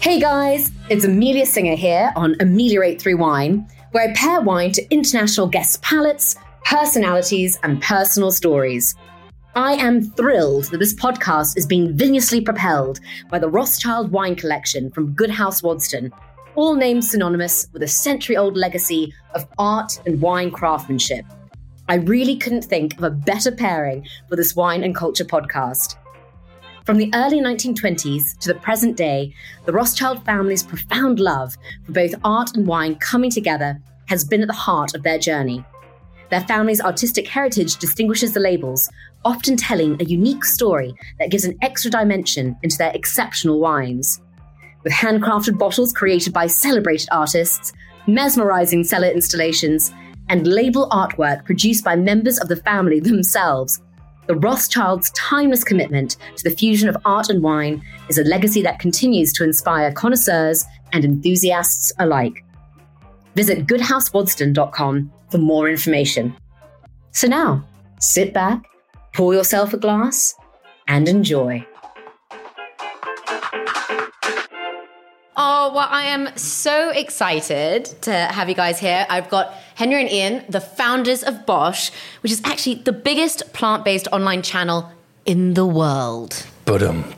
Hey guys, it's Amelia Singer here on Ameliorate Through Wine, where I pair wine to international guest palates, personalities, and personal stories. I am thrilled that this podcast is being vigorously propelled by the Rothschild Wine Collection from Goedhuis Waddesdon, all names synonymous with a century old legacy of art and wine craftsmanship. I really couldn't think of a better pairing for this wine and culture podcast. From the early 1920s to the present day, the Rothschild family's profound love for both art and wine coming together has been at the heart of their journey. Their family's artistic heritage distinguishes the labels, often telling a unique story that gives an extra dimension into their exceptional wines. With handcrafted bottles created by celebrated artists, mesmerizing cellar installations, and label artwork produced by members of the family themselves, the Rothschilds' timeless commitment to the fusion of art and wine is a legacy that continues to inspire connoisseurs and enthusiasts alike. Visit goedhuiswaddesdon.com for more information. So now, sit back, pour yourself a glass, and enjoy. Oh, well, I am so excited to have you guys here. I've got Henry and Ian, the founders of BOSH, which is actually the biggest plant based online channel in the world. But um,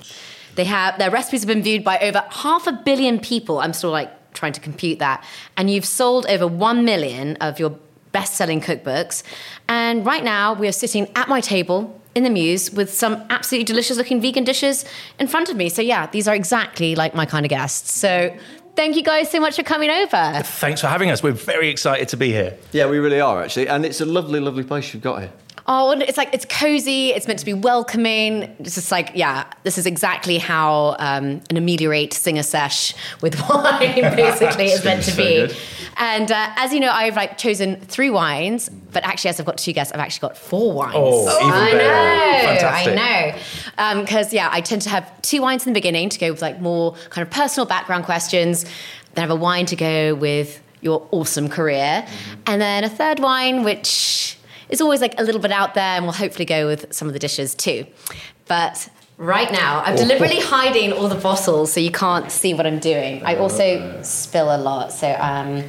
They have their recipes have been viewed by over half a billion people. I'm still like trying to compute that. And you've sold over 1 million of your best-selling cookbooks. And right now we are sitting at my table in the Mews with some absolutely delicious looking vegan dishes in front of me. So yeah, these are exactly like my kind of guests. So thank you guys so much for coming over. thanks for having us. We're very excited to be here. Yeah, we really are actually, and it's a lovely, lovely place you've got here. Oh, it's like it's cozy. It's meant to be welcoming. It's just like, yeah, this is exactly how um, an ameliorate singer sesh with wine basically is meant to be. good. And uh, as you know, I've like chosen three wines, but actually, as I've got two guests, I've actually got four wines. Oh, even I better. know, Fantastic. I know. Because yeah, I tend to have two wines in the beginning to go with like more kind of personal background questions. Then I have a wine to go with your awesome career, Mm-hmm. and then a third wine which is always like a little bit out there, and we'll hopefully go with some of the dishes too. But right now, I'm deliberately hiding all the bottles so you can't see what I'm doing. I also spill a lot, so um,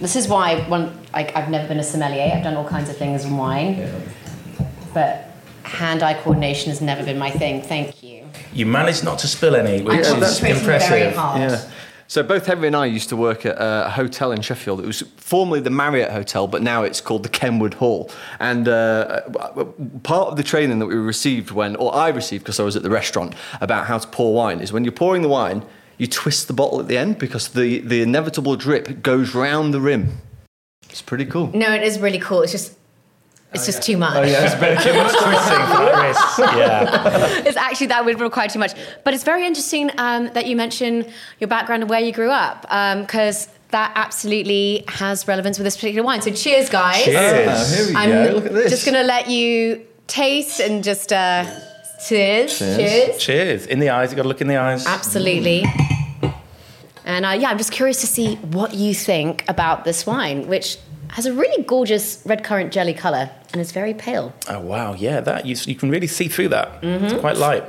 this is why one like I've never been a sommelier. I've done all kinds of things in wine, but hand-eye coordination has never been my thing. Thank you. You managed not to spill any, which I'm is concentrating very impressive. hard. Yeah. So both Henry and I used to work at a hotel in Sheffield. It was formerly the Marriott Hotel, but now it's called the Kenwood Hall. And uh, part of the training that we received when, or I received because I was at the restaurant, about how to pour wine is when you're pouring the wine, you twist the bottle at the end because the, the inevitable drip goes round the rim. It's pretty cool. No, it is really cool. It's just, it's just too much. There's a bit too much twisting for that wrist. Yeah. it's actually that would require too much. But it's very interesting um, that you mention your background and where you grew up, because that absolutely has relevance with this particular wine. So cheers, guys. Cheers. Ah, here we I'm go. Look at this. just going to let you taste and just uh, cheers. Cheers. Cheers. In the eyes. You've got to look in the eyes. Absolutely. And uh, yeah, I'm just curious to see what you think about this wine, which has a really gorgeous red currant jelly color and is very pale. Oh wow, yeah, that you, you can really see through that. Mm-hmm. It's quite light,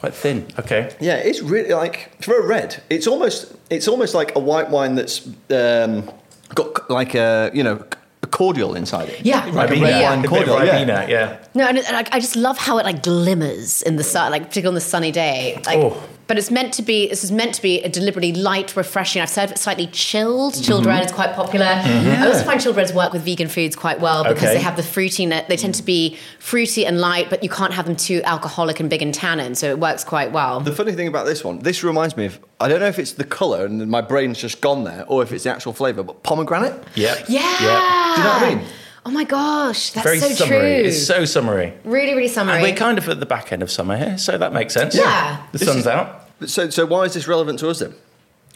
quite thin. Okay. Yeah, it's really like for a red. It's almost it's almost like a white wine that's um, got like a you know a cordial inside it. Yeah. like a red Yeah. wine A bit of cordial. Yeah. Ribena, yeah. No, and, it- and I, I just love how it like glimmers in the sun, like particularly on the sunny day. Like, Oh. But it's meant to be. This is meant to be a deliberately light, refreshing. I've served it slightly chilled. Mm-hmm. Chilled red is quite popular. Mm-hmm. I also find chilled reds work with vegan foods quite well because Okay. they have the fruitiness. They tend to be fruity and light, but you can't have them too alcoholic and big in tannin, so it works quite well. The funny thing about this one, this reminds me of I don't know if it's the colour and my brain's just gone there, or if it's the actual flavour, but pomegranate. Yep. yeah. Yep. Do you know what I mean? Oh my gosh, that's Very so summery. true. It's so summery. really, really summery. And we're kind of at the back end of summer here, so that makes sense. Yeah. The This sun's is- out. So, so why is this relevant to us then?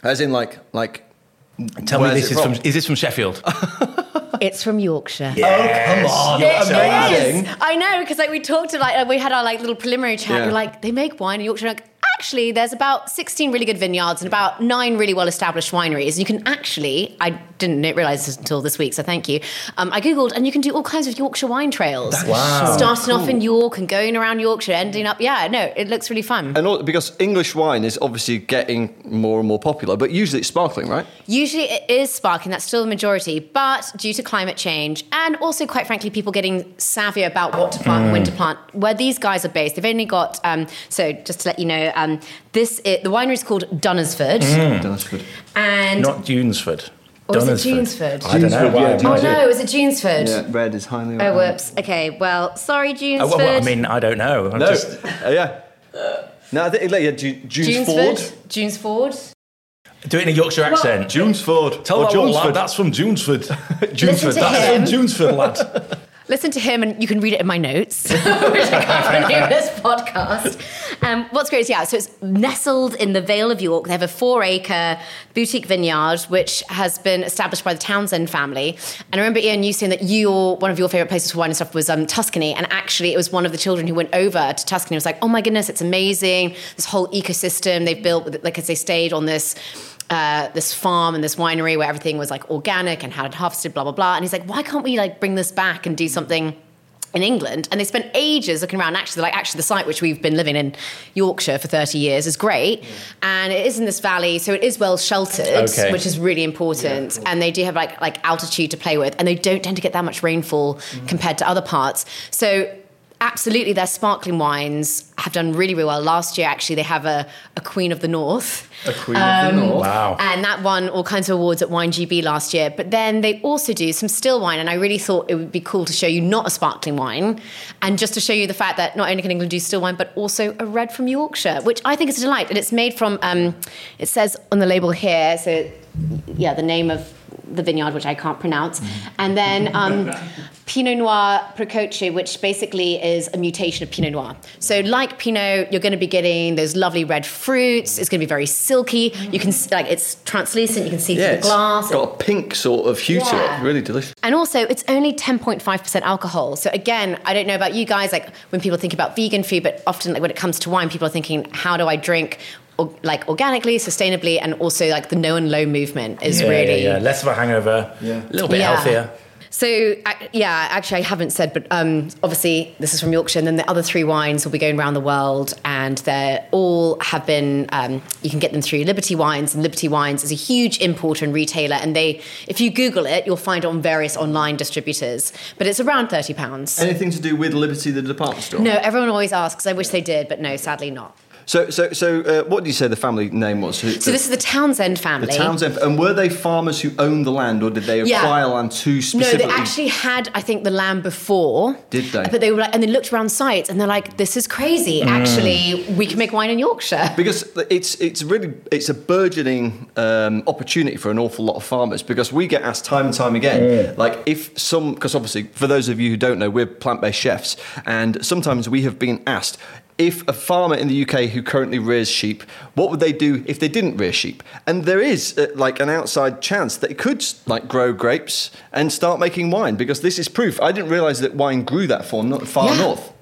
As in, like, like. Tell me this it is from? from is this from Sheffield? it's from Yorkshire. Oh come on. It Amazing. I know because like we talked to like we had our like little preliminary chat. Yeah. You're like they make wine in Yorkshire. I'm like actually, there's about 16 really good vineyards and about nine really well established wineries. You can actually, I didn't realize this until this week, so thank you. Um, I Googled, and you can do all kinds of Yorkshire wine trails. Wow. Starting off in York and going around Yorkshire, ending up, yeah, no, it looks really fun. And all, because English wine is obviously getting more and more popular, but usually it's sparkling, right? Usually it is sparkling, that's still the majority, but due to climate change and also, quite frankly, people getting savvier about what to plant and when to plant, where these guys are based, they've only got, um, so just to let you know, um, this i the winery is called Dunnersford. Dunnersford. And Not Dunesford. Or is it Dunesford. Dunesford? I don't know. Dunesford, Why, yeah, why Oh is it- no, is it Dunesford? Yeah, red is highly. Oh, whoops. Okay, well, sorry, Dunesford. Oh, well, well, I mean, I don't know. I'm No, just- uh, yeah. No, I think yeah, Ju- Junes Dunesford. Ford. Dunesford. do it in a Yorkshire accent. Junes Ford. Tell or that one Junesford. lad, that's from Dunesford. Listen to that's him. from Dunesford, lad. Listen to him, and you can read it in my notes, which I accompany this podcast. Um, what's great is, yeah, so it's nestled in the Vale of York. They have a four acre boutique vineyard, which has been established by the Townsend family. And I remember, Ian, you saying that your, one of your favourite places for wine and stuff was um, Tuscany. And actually, it was one of the children who went over to Tuscany and was like, oh my goodness, it's amazing. This whole ecosystem they've built, like as they stayed on this uh, this farm and this winery where everything was like organic and had it harvested, blah blah blah. And he's like, why can't we like bring this back and do something? In England, and they spent ages looking around. Actually, like actually, the site which we've been living in, Yorkshire, for thirty years, is great, and it is in this valley, so it is well sheltered, Okay. which is really important. And they do have like like altitude to play with, and they don't tend to get that much rainfall compared to other parts. So absolutely, their sparkling wines have done really, really well. Last year, actually, they have a, a Queen of the North. A Queen of the North. Wow. And that won all kinds of awards at Wine GB last year. But then they also do some still wine. And I really thought it would be cool to show you not a sparkling wine and just to show you the fact that not only can England do still wine, but also a red from Yorkshire, which I think is a delight. And it's made from, um, it says on the label here, so yeah, the name of the vineyard, which I can't pronounce. And then um, Pinot Noir Precoce, which basically is a mutation of Pinot Noir. So, like Pinot, you're going to be getting those lovely red fruits. It's going to be very silky. You can like it's translucent. You can see Yeah, through the it's glass. got a pink sort of hue to it. Really delicious. And also, it's only 10.5% alcohol. So again, I don't know about you guys, like when people think about vegan food, but often like when it comes to wine, people are thinking, how do I drink or, like organically, sustainably, and also like the no and low movement is Yeah, really yeah, yeah. Less of a hangover. Yeah. A little bit Yeah. healthier. So ac- yeah, actually, I haven't said, but um, obviously this is from Yorkshire, and then the other three wines will be going around the world, and they all have been. Um, you can get them through Liberty Wines, and Liberty Wines is a huge importer and retailer, and they, if you Google it, you'll find it on various online distributors, but it's around thirty pounds. Anything to do with Liberty, the department store? No, everyone always asks. I wish they did, but no, sadly not. So, so, so, uh, what did you say the family name was? Who- So this is the Townsend family. the family. Townsend. And were they farmers who owned the land, or did they Yeah. acquire land to No, specifically? they actually had, I think, the land before. Did they? But they were like, and they looked around sites, and they're like, "This is crazy. Actually, we can make wine in Yorkshire." Because it's it's really it's a burgeoning um, opportunity for an awful lot of farmers because we get asked time and time again like if some because obviously for those of you who don't know we're plant based chefs and sometimes we have been asked if a farmer in the UK who currently rears sheep what would they do if they didn't rear sheep? And there is uh, like an outside chance that it could like grow grapes and start making wine because this is proof. I didn't realize that wine grew that far not far Yeah. north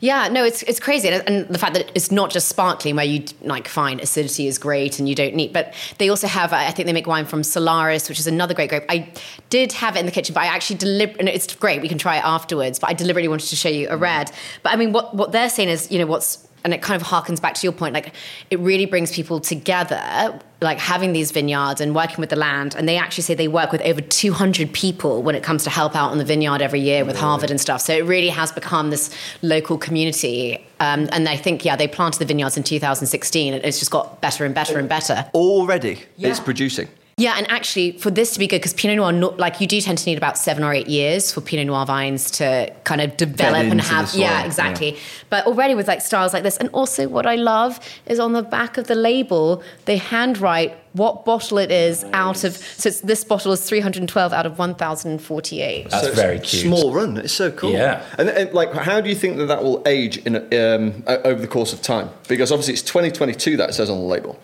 Yeah, no, it's it's crazy, and, and the fact that it's not just sparkling, where you like find acidity is great and you don't need, but they also have. I think they make wine from Solaris, which is another great grape. I did have it in the kitchen, but I actually deliberately. It's great. We can try it afterwards, but I deliberately wanted to show you a red. But I mean, what what they're saying is, you know, what's and it kind of harkens back to your point. Like, it really brings people together, like having these vineyards and working with the land. And they actually say they work with over 200 people when it comes to help out on the vineyard every year with Harvard and stuff. So it really has become this local community. Um, and I think, yeah, they planted the vineyards in 2016 and it's just got better and better and better. already Yeah. it's producing Yeah, and actually, for this to be good, because Pinot Noir, like you do tend to need about seven or eight years for Pinot Noir vines to kind of develop and have. soil, Yeah, yeah. exactly. But already with like styles like this, and also what I love is on the back of the label, they handwrite what bottle it is out of. So it's, this bottle is 312 out of 1,048. That's it's very a cute. Small run. It's so cool. Yeah. And, and like, how do you think that that will age in um, over the course of time? Because obviously it's 2022 that it says on the label.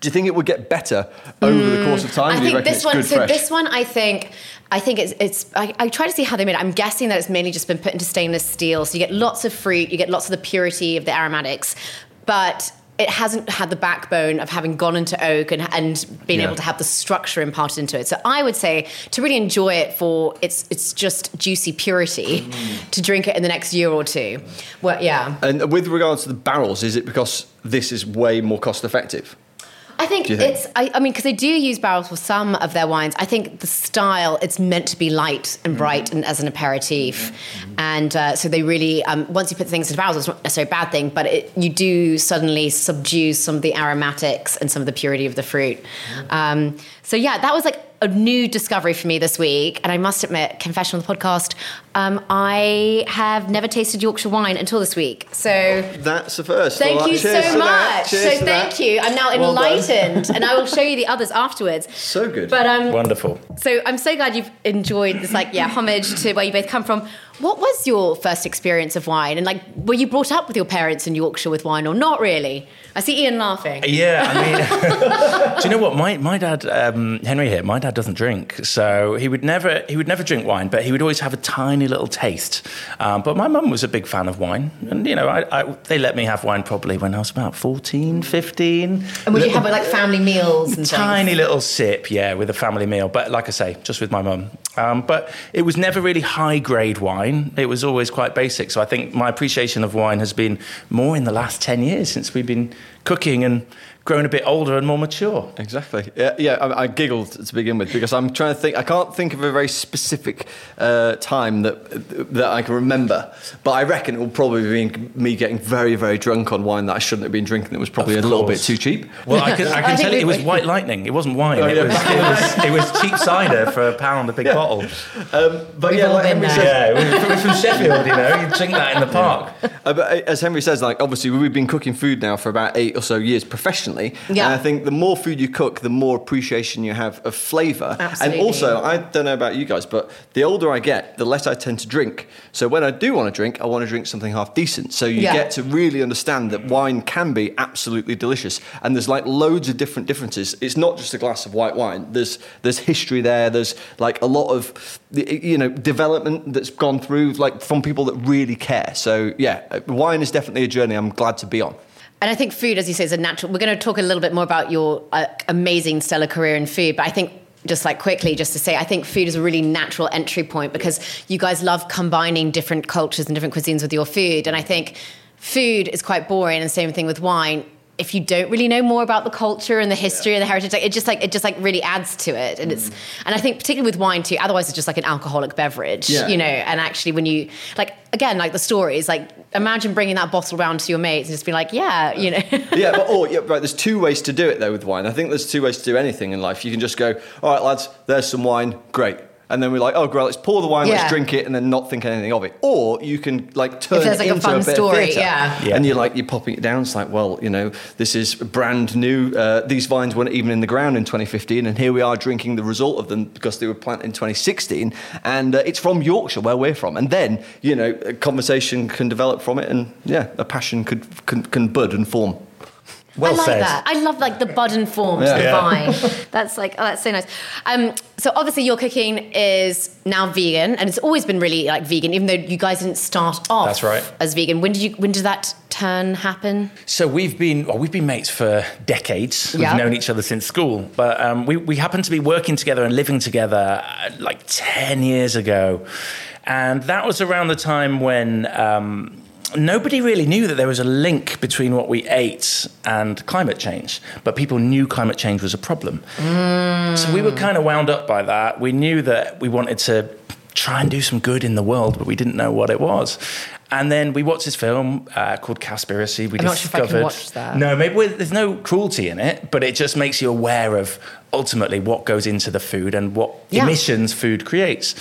Do you think it would get better over the course of time? Mm, I or do you think this one. So fresh? this one, I think, I think it's. it's I, I try to see how they made it. I'm guessing that it's mainly just been put into stainless steel, so you get lots of fruit, you get lots of the purity of the aromatics, but it hasn't had the backbone of having gone into oak and, and being Yeah. able to have the structure imparted into it. So I would say to really enjoy it for its it's just juicy purity, Mm. to drink it in the next year or two. Well, yeah. And with regards to the barrels, is it because this is way more cost effective? I think, think? it's. I, I mean, because they do use barrels for some of their wines. I think the style it's meant to be light and bright and as an aperitif, and uh, so they really um, once you put things into barrels, it's not necessarily a bad thing, but it, you do suddenly subdue some of the aromatics and some of the purity of the fruit. Um, so yeah, that was like a new discovery for me this week, and I must admit, confession on the podcast, um, I have never tasted Yorkshire wine until this week. So. That's the first. Thank Well, you so much. So thank that. you. I'm now Well enlightened, and I will show you the others afterwards. So good. But um, Wonderful. so I'm so glad you've enjoyed this, like, yeah, homage to where you both come from. What was your first experience of wine, and like, were you brought up with your parents in Yorkshire with wine, or not really? I see Ian laughing. Yeah, I mean, do you know what? My my dad, um, Henry here. My dad doesn't drink, so he would never he would never drink wine, but he would always have a tiny little taste. Um, but my mum was a big fan of wine, and you know, I, I, they let me have wine probably when I was about 14, 15. And would you have like family meals and Tiny things? little sip, yeah, with a family meal. But like I say, just with my mum. Um, but it was never really high grade wine. It was always quite basic. So I think my appreciation of wine has been more in the last 10 years since we've been cooking and grown a bit older and more mature. Exactly. Yeah, yeah. I, I giggled to begin with because I'm trying to think. I can't think of a very specific uh, time that that I can remember, but I reckon it will probably be me getting very, very drunk on wine that I shouldn't have been drinking. That was probably Of a little bit too cheap. Well, I can, I I can think tell you, it was white lightning. It wasn't wine. Oh, it, was, it, was, it was cheap cider for a pound, a big bottle. Um, but We've yeah, like Henry says, Yeah, it was from Sheffield, you know. You drink that in the park. Uh, but uh, as Henry says, like obviously we've been cooking food now for about eight or so years professionally. Yeah. And I think the more food you cook, the more appreciation you have of flavour. Absolutely. And also, I don't know about you guys, but the older I get, the less I tend to drink. So when I do want to drink, I want to drink something half decent. So you Yeah. get to really understand that wine can be absolutely delicious. And there's like loads of different differences. It's not just a glass of white wine. There's there's history there. There's like a lot of you know development that's gone through like from people that really care. So yeah, wine is definitely a journey I'm glad to be on. And I think food, as you say, is a natural. We're going to talk a little bit more about your uh, amazing stellar career in food, but I think just like quickly, just to say, I think food is a really natural entry point because you guys love combining different cultures and different cuisines with your food, and I think food is quite boring, and same thing with wine. If you don't really know more about the culture and the history and the heritage, like, it just like it just like really adds to it, and it's mm. and I think particularly with wine too. Otherwise, it's just like an alcoholic beverage, Yeah. you know. And actually, when you like again, like the stories, like imagine bringing that bottle around to your mates and just be like, yeah, you know. yeah, but oh, yeah, right. There's two ways to do it though with wine. I think there's two ways to do anything in life. You can just go, all right, lads, there's some wine, great. And then we're like, oh, great, let's pour the wine, Yeah. let's drink it, and then not think anything of it. Or you can like turn there's, it like, a into fun bit of story, theatre. yeah. Yeah. And you're like, you're popping it down. It's like, well, you know, this is brand new. Uh, these vines weren't even in the ground in 2015, and here we are drinking the result of them because they were planted in 2016. And uh, it's from Yorkshire, where we're from. And then, you know, a conversation can develop from it, and yeah, a passion could can, can bud and form. Well I like said. that. I love like the bud and form Yeah. to the Yeah. vine. That's like oh, that's so nice. Um, so obviously your cooking is now vegan, and it's always been really like vegan, even though you guys didn't start off That's right. as vegan. When did you? When did that turn happen? So we've been well, we've been mates for decades. Yeah. We've known each other since school, but um, we we happened to be working together and living together uh, like ten years ago, and that was around the time when. Um, Nobody really knew that there was a link between what we ate and climate change, but people knew climate change was a problem. So we were kind of wound up by that. We knew that we wanted to try and do some good in the world, but we didn't know what it was. And then we watched this film uh, called Cowspiracy. We I'm not sure if I can discovered watch that. no, maybe there's no cruelty in it, but it just makes you aware of ultimately what goes into the food and what Yeah. emissions food creates.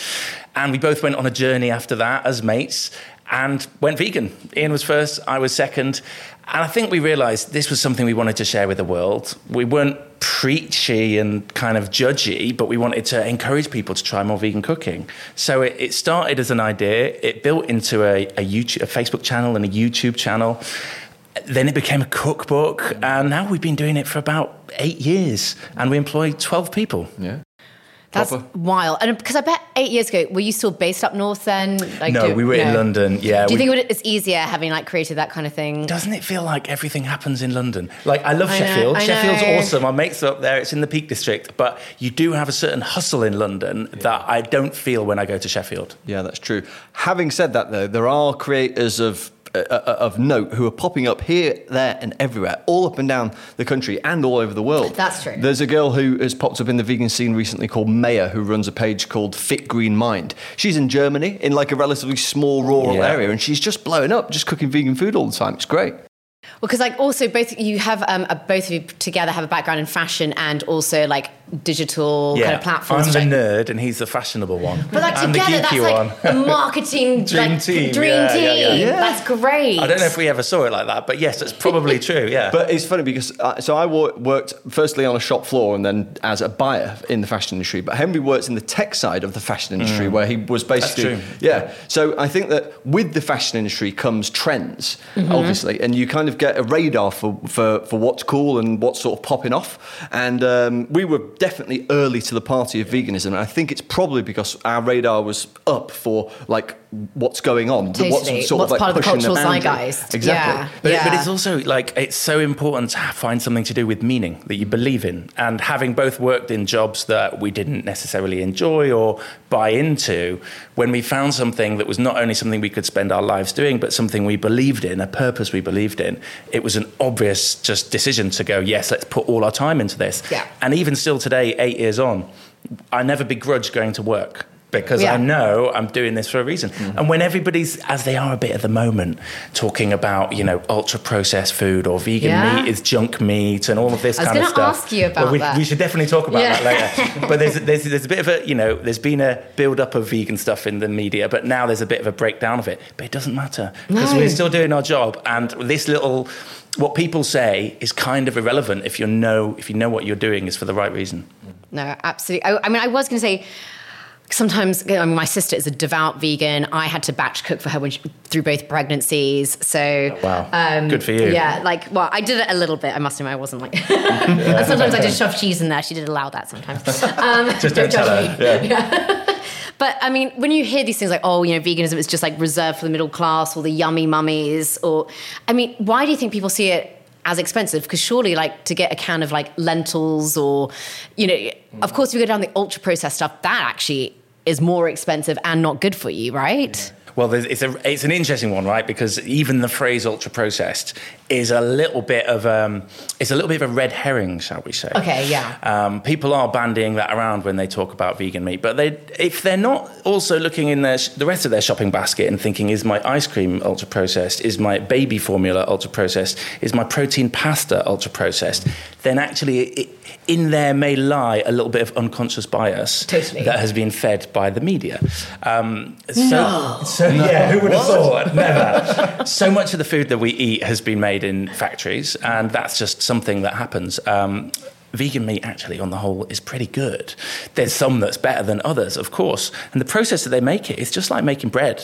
And we both went on a journey after that as mates and went vegan. Ian was first, I was second. And I think we realized this was something we wanted to share with the world. We weren't preachy and kind of judgy, but we wanted to encourage people to try more vegan cooking. So it, it started as an idea, it built into a, a, YouTube, a Facebook channel and a YouTube channel then it became a cookbook, and now we've been doing it for about eight years, and we employ 12 people. Yeah. That's proper. wild. And because I bet eight years ago, were you still based up north then? Like, No, do- we were in London. Yeah. Do you we- think it's easier having like created that kind of thing? Doesn't it feel like everything happens in London? Like I love I know, Sheffield. I Sheffield's know. awesome. Our mates are up there. It's in the Peak District, but you do have a certain hustle in London that I don't feel when I go to Sheffield. Yeah, that's true. Having said that, though, there are creators of uh, uh, Uh, uh, of note who are popping up here, there, and everywhere, all up and down the country and all over the world. That's true. There's a girl who has popped up in the vegan scene recently called Maya, who runs a page called Fit Green Mind. She's in Germany, in like a relatively small rural Yeah. area, and she's just blowing up, just cooking vegan food all the time. It's great. Well, because like also both you have um, uh, both of you together have a background in fashion and also like digital kind of platforms. I'm the Like- nerd and he's the fashionable one. But like I'm together, the that's geeky like one. a marketing Dream like, team, Dream yeah, yeah, team. yeah. Yeah. That's great. I don't know if we ever saw it like that, but yes, it's probably true. Yeah. But it's funny because uh, so I wo- worked firstly on a shop floor and then as a buyer in the fashion industry. But Henry works in the tech side of the fashion industry where he was basically true. yeah. So I think that with the fashion industry comes trends, Mm-hmm. obviously, and you kind of get a radar for, for for what's cool and what's sort of popping off. And um, we were definitely early to the party of veganism. And I think it's probably because our radar was up for like what's going on, Totally. what's sort What's of like part of the pushing cultural boundary. zeitgeist. Exactly. Yeah. But, yeah. but it's also like it's so important to find something to do with meaning that you believe in. And having both worked in jobs that we didn't necessarily enjoy or buy into, when we found something that was not only something we could spend our lives doing, but something we believed in, a purpose we believed in, it was an obvious just decision to go, yes, let's put all our time into this. Yeah. And even still today, eight years on, I never begrudge going to work. Because Yeah. I know I'm doing this for a reason. Mm-hmm. And when everybody's, as they are a bit at the moment, talking about, you know, ultra processed food or vegan Yeah. meat is junk meat and all of this I was kind of stuff. ask you about we, that. we should definitely talk about Yeah. that later. but there's, there's, there's a bit of a, you know, there's been a build up of vegan stuff in the media, but now there's a bit of a breakdown of it. But it doesn't matter because No. we're still doing our job. And this little, what people say is kind of irrelevant if you know, if you know what you're doing is for the right reason. No, absolutely. I, I mean, I was going to say. Sometimes, I mean, my sister is a devout vegan. I had to batch cook for her when she, through both pregnancies. So, Wow. Good for you. Yeah, like, well, I did it a little bit. I must admit, I wasn't like. and sometimes I did shove cheese in there. She did allow that sometimes. Um, Just don't tell her. me. Yeah. But I mean, when you hear these things like, oh, you know, veganism is just like reserved for the middle class or the yummy mummies, or I mean, why do you think people see it as expensive? Because surely, like, to get a can of like lentils or, you know, of course, if you go down the ultra processed stuff, that actually is more expensive and not good for you, right? Well, there's- it's a it's an interesting one, right? Because even the phrase ultra processed is a little bit of um, it's a little bit of a red herring, shall we say? Okay, yeah. Um, people are bandying that around when they talk about vegan meat, but they if they're not also looking in their, the rest of their shopping basket and thinking, is my ice cream ultra processed? Is my baby formula ultra processed? Is my protein pasta ultra processed? Then actually, it, in there may lie a little bit of unconscious bias Totally. that has been fed by the media. Um, so, so yeah, who would have thought? Never. so much of the food that we eat has been made in factories, and that's just something that happens. Um, vegan meat, actually, on the whole, is pretty good. There's some that's better than others, of course, and the process that they make it is just like making bread.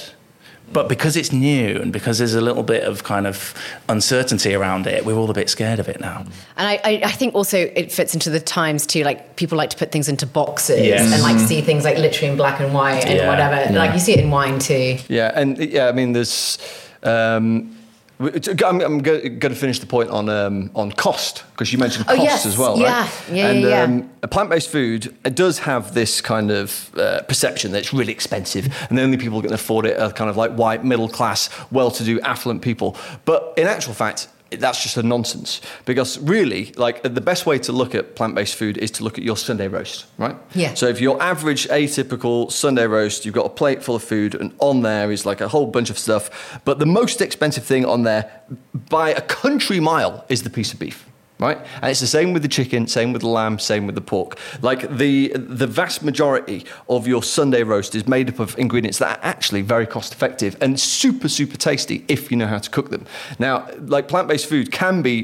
But because it's new and because there's a little bit of kind of uncertainty around it, we're all a bit scared of it now. And I, I, I think also it fits into the times too. Like people like to put things into boxes Yes. and like see things like literally in black and white and Yeah, whatever. yeah. Like you see it in wine too. Yeah, and yeah, I mean, there's. Um, I'm, I'm going to finish the point on um, on cost because you mentioned Oh, yes. as well, Yeah. right? Yeah, yeah, and yeah. Um, a plant-based food it does have this kind of uh, perception that it's really expensive, and the only people who can afford it are kind of like white, middle-class, well-to-do, affluent people. But in actual fact, that's just a nonsense because really, like the best way to look at plant-based food is to look at your Sunday roast, right? Yeah. So if your average atypical Sunday roast, you've got a plate full of food, and on there is like a whole bunch of stuff. But the most expensive thing on there, by a country mile, is the piece of beef. Right, and it's the same with the chicken, same with the lamb, same with the pork. Like the the vast majority of your Sunday roast is made up of ingredients that are actually very cost effective and super super tasty if you know how to cook them. Now, like plant based food can be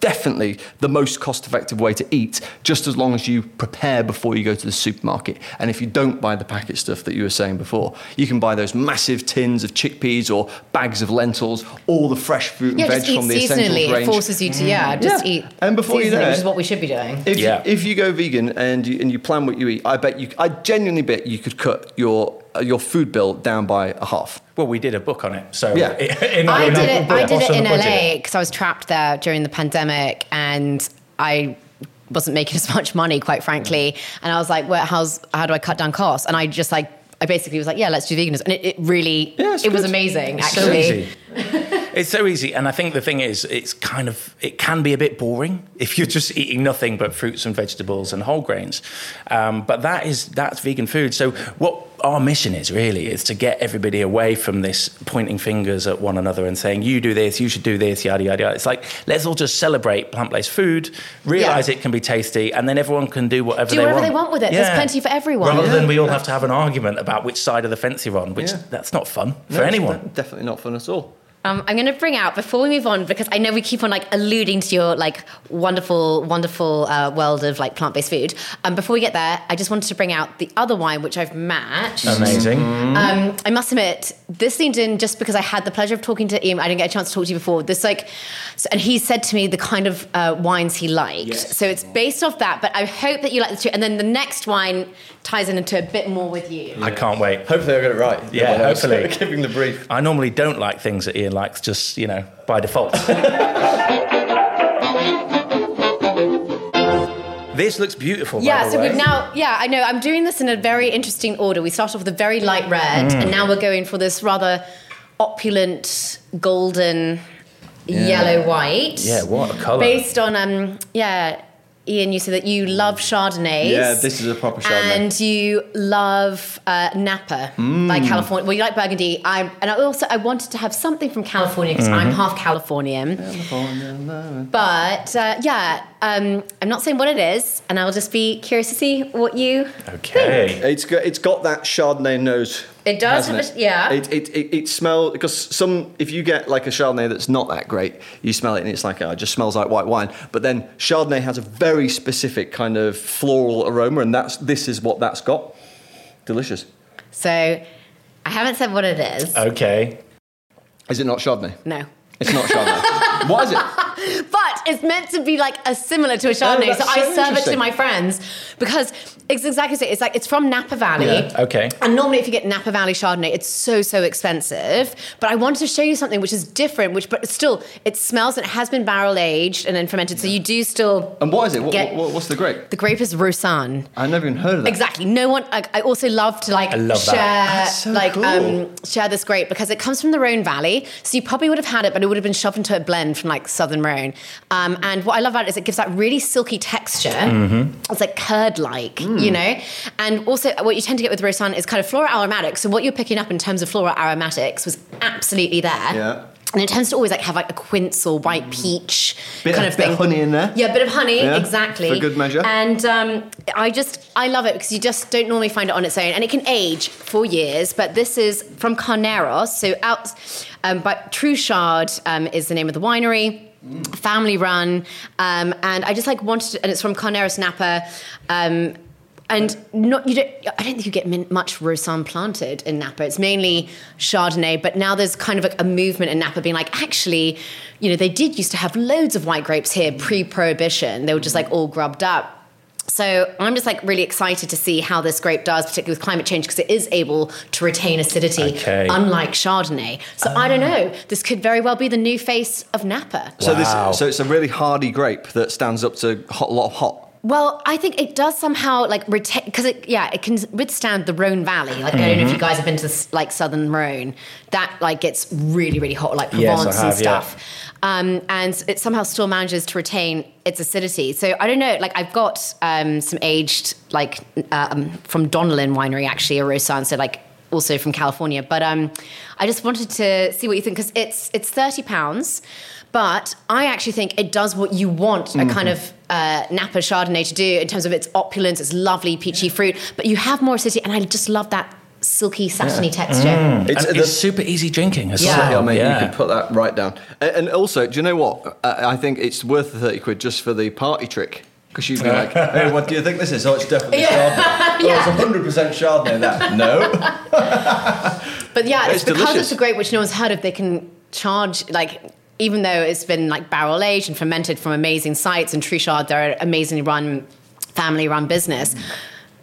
definitely the most cost effective way to eat, just as long as you prepare before you go to the supermarket. And if you don't buy the packet stuff that you were saying before, you can buy those massive tins of chickpeas or bags of lentils, all the fresh fruit and Yeah, veg just eat from the essentials seasonally. It range. forces you to yeah, mm. just Yeah. eat sweet. And before you seasoning, know it- which is what we should be doing. If, Yeah. you, if you go vegan and you, and you plan what you eat, I bet you, I genuinely bet you could cut your uh, your food bill down by a half. Well, we did a book on it. So Yeah. in, I in did it. book, I did it in the Budget. LA because I was trapped there during the pandemic, and I wasn't making as much money, quite frankly. And I was like, "Well, how's how do I cut down costs?" And I just like. I basically was like, yeah, let's do veganism. And it, it really, Yeah, it's it was amazing, It's so actually. easy. it's so easy, and I think the thing is, it's kind of it can be a bit boring if you're just eating nothing but fruits and vegetables and whole grains. Um, but that is that's vegan food. So what our mission is really is to get everybody away from this pointing fingers at one another and saying you do this, you should do this, yada yada yada. It's like let's all just celebrate plant-based food, realize it can be tasty, and then everyone can do whatever Do they whatever want. they want with it. There's plenty for everyone. Rather than we all have to have an argument about which side of the fence you're on, which Yeah. that's not fun No, for it's anyone. definitely not fun at all. Um, I'm going to bring out before we move on because I know we keep on like alluding to your like wonderful, wonderful uh, world of like plant-based food. Um, before we get there, I just wanted to bring out the other wine which I've matched. Amazing. Um, I must admit, this leaned in just because I had the pleasure of talking to Ian. I didn't get a chance to talk to you before. This like, so- and he said to me the kind of uh, wines he liked. Yes. So it's based off that. But I hope that you like the two. And then the next wine ties in into a bit more with you. I can't wait. Hopefully, I got it right. Yeah, When I was hopefully. giving the brief. I normally don't like things that Ian likes, just you know, by default. this looks beautiful. Yeah, so way. we've now, yeah, I know. I'm doing this in a very interesting order. We started off with a very light red, Mm. and now we're going for this rather opulent golden yellow white. Yeah, what a colour. Based on, um, yeah, Ian, you said that you love Chardonnays. Yeah, this is a proper Chardonnay. And you love uh, Napa, like California. Well, you like Burgundy. I and I also I wanted to have something from California because I'm Mm-hmm. half Californian. But uh, yeah, um, I'm not saying what it is, and I'll just be curious to see what you. Okay. It's got it's got that Chardonnay nose. It does hasn't have a- yeah. It it, it, it smells because some if you get like a Chardonnay that's not that great, you smell it and it's like oh, it just smells like white wine. But then Chardonnay has a very specific kind of floral aroma, and that's this is what that's got. Delicious. So I haven't said what it is. Okay. Is it not Chardonnay? no. It's not Chardonnay. what is it? It's meant to be like a similar to a Chardonnay, that's so I serve it to my friends because it's exactly so. It's like it's from Napa Valley. Yeah, okay. And normally, if you get Napa Valley Chardonnay, it's so so expensive. But I wanted to show you something which is different, which but still it smells and it has been barrel aged and then fermented, so you do still. And what is it? What, Get- what, what's the grape? The grape is Roussanne. I never even heard of that. Exactly. No one. I, I also love to like love share. So like cool. um, share this grape because it comes from the Rhone Valley. So you probably would have had it, but it would have been shoved into a blend from like Southern Rhone. Um, and what I love about it is it gives that really silky texture. It's like curd like, you know. And also, what you tend to get with Roussanne is kind of floral aromatics. So what you're picking up in terms of floral aromatics was absolutely there. Yeah. And it tends to always like have like a quince or white peach Bit kind of- of bit thing. of honey in there. Yeah, a bit of honey, Yeah, exactly. for good measure. And um, I just, I love it because you just don't normally find it on its own. And it can age for years, but this is from Carneros. So out, um, but Truchard um, is the name of the winery. Family run, um, and I just like wanted, to, and it's from Carneros Napa, um, and not you don't. I don't think you get min- much Roussanne planted in Napa. It's mainly Chardonnay, but now there's kind of like a movement in Napa being like, actually, you know, they did used to have loads of white grapes here pre-prohibition. They were just like all grubbed up. So I'm just like really excited to see how this grape does, particularly with climate change, because it is able to retain acidity, Okay. unlike Chardonnay. So I don't ah. know. This could very well be the new face of Napa. So this, so it's a really hardy grape that stands up to hot, a lot of hot. Well, I think it does somehow like retain because it yeah it can withstand the Rhone Valley. Like I don't know if you mm-hmm. guys have been to like Southern Rhone, that like gets really really hot like Yes, I Provence have, and stuff. Um, and it somehow still manages to retain its acidity. So I don't know. Like I've got um, some aged like um, from Donelan Winery actually a Roussanne. So like also from California. But um, I just wanted to see what you think because it's it's thirty pounds, but I actually think it does what you want a kind of uh, Napa Chardonnay to do in terms of its opulence, its lovely peachy fruit. But you have more acidity, and I just love that silky satiny texture. It's, It's- it's super easy drinking as Yeah. well. Yeah, mate, yeah. you could put that right down. And, and also, do you know what? Uh, I think it's worth the 30 quid just for the party trick. Because you'd be like, hey, what do you think this is? Oh, it's definitely Chardonnay. Oh, it's 100% Chardonnay, that. No. But yeah, it's, It's because delicious. it's a grape which no one's heard of. They can charge like even though it's been like barrel aged and fermented from amazing sites and Truchard, they're an amazingly run, family run business.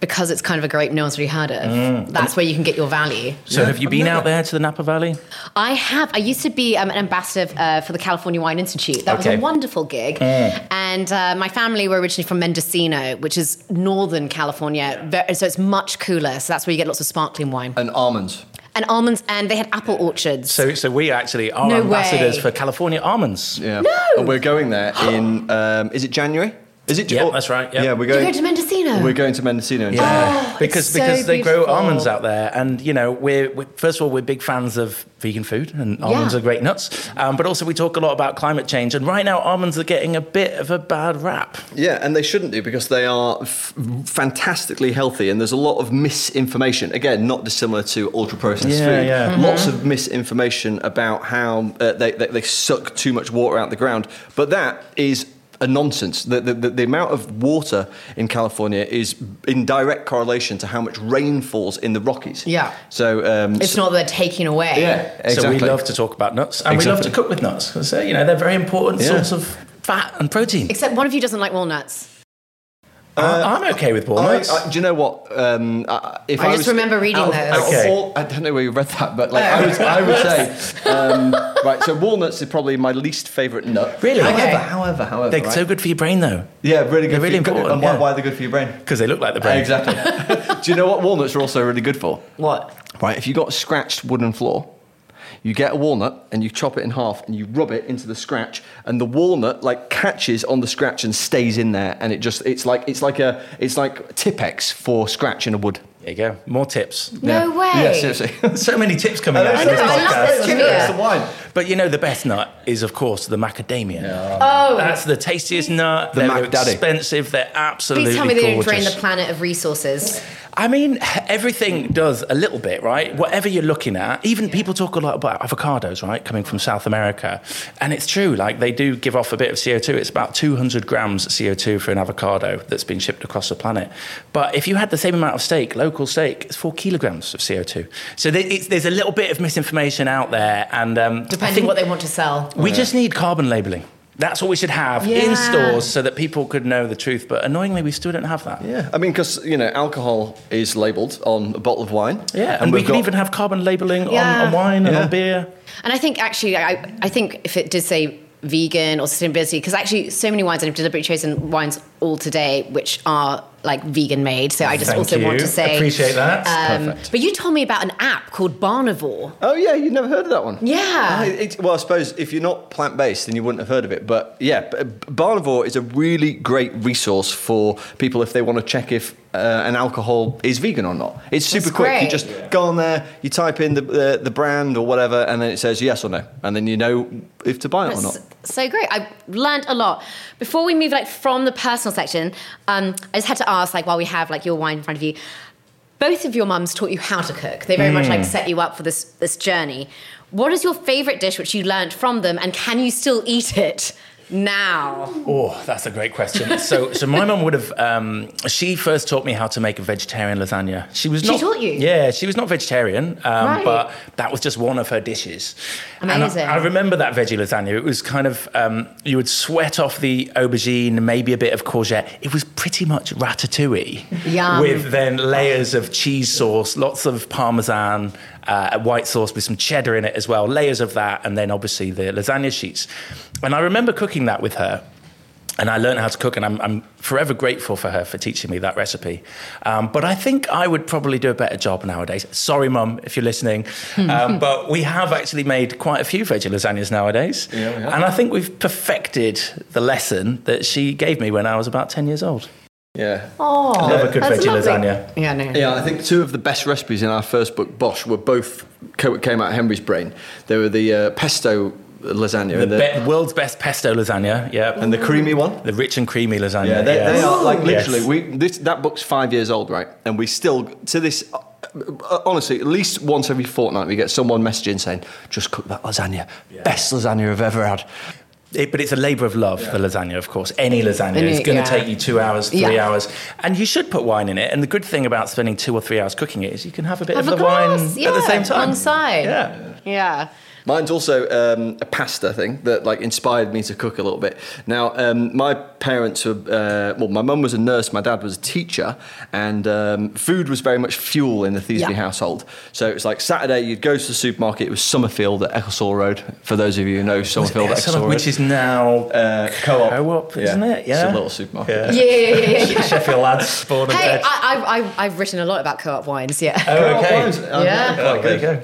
Because it's kind of a grape no one's really heard of. That's where you can get your value. So have you been out there to the Napa Valley? I have. I used to be um, an ambassador uh, for the California Wine Institute. That was a wonderful gig. And uh, my family were originally from Mendocino, which is northern California. Ve- So it's much cooler. So that's where you get lots of sparkling wine. And almonds. And almonds, and they had apple orchards. So, so we actually are No ambassadors way. for California almonds. Yeah. And we're going there in, um, is it January? Is it? Yeah, oh, that's right, yeah. Yeah, we're you going. to Mendocino. We're going to Mendocino. in Yeah, Oh, because so because they grow almonds out there, and you know we're, we first of all we're big fans of vegan food, and almonds Yeah. are great nuts. Um, but also we talk a lot about climate change, and right now almonds are getting a bit of a bad rap. Yeah, and they shouldn't do because they are f- fantastically healthy, and there's a lot of misinformation. Again, not dissimilar to ultra processed Yeah, food. yeah. Lots of misinformation about how uh, they, they they suck too much water out the ground, but that is. A nonsense. The, the, the, the amount of water in California is in direct correlation to how much rain falls in the Rockies. Yeah. So um, It's not that they're taking away. Yeah, exactly. So we love to talk about nuts, and we love to cook with nuts because uh, you know they're very important Yeah. source of fat and protein. Except one of you doesn't like walnuts. I- I'm okay with I, walnuts. I, do you know what? Um, I, if I I, just was, remember reading out those. Okay. all- I don't know where you read that, but like I, would, I would say, um, right. So walnuts is probably my least favourite nut. Really? However, Okay. however, however, they're right? so good for your brain though, Yeah, really good. They're really for your- important, And why, yeah. why are they good for your brain? because they look like the brain. Exactly. do you know what walnuts are also really good for? What? Right. If you got a scratched wooden floor. You get a walnut and you chop it in half and you rub it into the scratch and the walnut like catches on the scratch and stays in there and it just it's like it's like a it's like Tipp-Ex for scratch in a wood. There you go. More tips. No way. Yeah, seriously. So many tips coming oh, out I of this I love podcast. this trivia. It's the wine. But you know, the best nut is, of course, the macadamia. Oh. That's the tastiest nut. The they're Mac Daddy. expensive. They're absolutely Please tell me they don't drain the planet of resources. I mean, everything does a little bit, right? Whatever you're looking at, even people talk a lot about avocados, right, coming from South America. And it's true, like they do give off a bit of CO2. It's about 200 grams of CO2 for an avocado that's been shipped across the planet. But if you had the same amount of steak, local steak, it's four kilograms of CO2. So there's a little bit of misinformation out there. And um, Depending what they want to sell. we just need carbon labeling. That's what we should have in stores so that people could know the truth. But annoyingly, we still don't have that. Yeah, I mean, because you know, alcohol is labelled on a bottle of wine. Yeah, and, we we've can got- even have carbon labeling on, Yeah. on wine and on beer. And I think actually, I, I think if it did say vegan or sustainability, because actually so many wines, and I've deliberately chosen wines all today which are like vegan made. So I just Thank also want to say, Appreciate that. Um, Perfect. but you told me about an app called Barnivore. Oh yeah, you've never heard of that one? Yeah. Uh, it- well, I suppose if you're not plant based, then you wouldn't have heard of it. But yeah, Barnivore is a really great resource for people if they want to check if uh, an alcohol is vegan or not. It's super That's quick. You great. just go on there, you type in the uh, the brand or whatever, and then it says yes or no, and then you know if to buy it or not. So great. I've learned a lot. Before we move like from the personal section, um, I just had to ask, like while we have like your wine in front of you, both of your mums taught you how to cook. They very much Hmm. like set you up for this this journey. What is your favorite dish which you learned from them, and can you still eat it now? Oh, that's a great question. so, so my mum would have. Um, she first taught me how to make a vegetarian lasagna. She was She not. taught you? Yeah, she was not vegetarian, um, Right. but that was just one of her dishes. And I- Amazing. I, remember that veggie lasagna. It was kind of um, you would sweat off the aubergine, maybe a bit of courgette. It was pretty much ratatouille Yum. with then layers of cheese sauce, lots of parmesan. Uh, white sauce with some cheddar in it as well, layers of that, and then obviously the lasagna sheets. And I remember cooking that with her, and I learned how to cook, and I'm, I'm forever grateful for her for teaching me that recipe. Um, but I think I would probably do a better job nowadays. Sorry, mum, if you're listening, um, but we have actually made quite a few veggie lasagnas nowadays, Yeah, we and I think we've perfected the lesson that she gave me when I was about ten years old. Yeah. Oh, Love a good veggie lovely. lasagna. Yeah, no. Yeah, I think two of the best recipes in our first book, BOSH, were both came out of Henry's brain. They were the uh, pesto lasagna The, and, the, be- world's best pesto lasagna, yeah, and the creamy one. the rich and creamy lasagna. Yeah, they, they are like Yes. literally. We this that book's five years old, right? And we still to this. uh, uh, Honestly, at least once every fortnight, we get someone messaging saying, "Just cook that lasagna, best lasagna I've ever had." It, but it's a labour of love, the lasagna, of course. Any lasagna And is it- going yeah. to take you two hours, three Yeah. hours. And you should put wine in it. And the good thing about spending two or three hours cooking it is you can have a bit Have of a the glass, wine yeah, at the same time. on side. Yeah. Yeah. Mine's also um, a pasta thing that like inspired me to cook a little bit. Now, um, my parents were uh, well, my mum was a nurse, my dad was a teacher, and um, food was very much fuel in the Theasby Yeah. household. So it was like Saturday, you'd go to the supermarket. It was Somerfield at Ecclesall Road. For those of you who know Somerfield at Ecclesall Road, which is now uh, co-op, Co-op, isn't it? Yeah, It's Yeah. a little supermarket. Yeah. Yeah, yeah, yeah, yeah, yeah. Sheffield lads, born and Hey, bred. I, I, I, I've written a lot about co-op wines. Yeah. Oh, Co-op okay. wines. Yeah. Oh, there you go.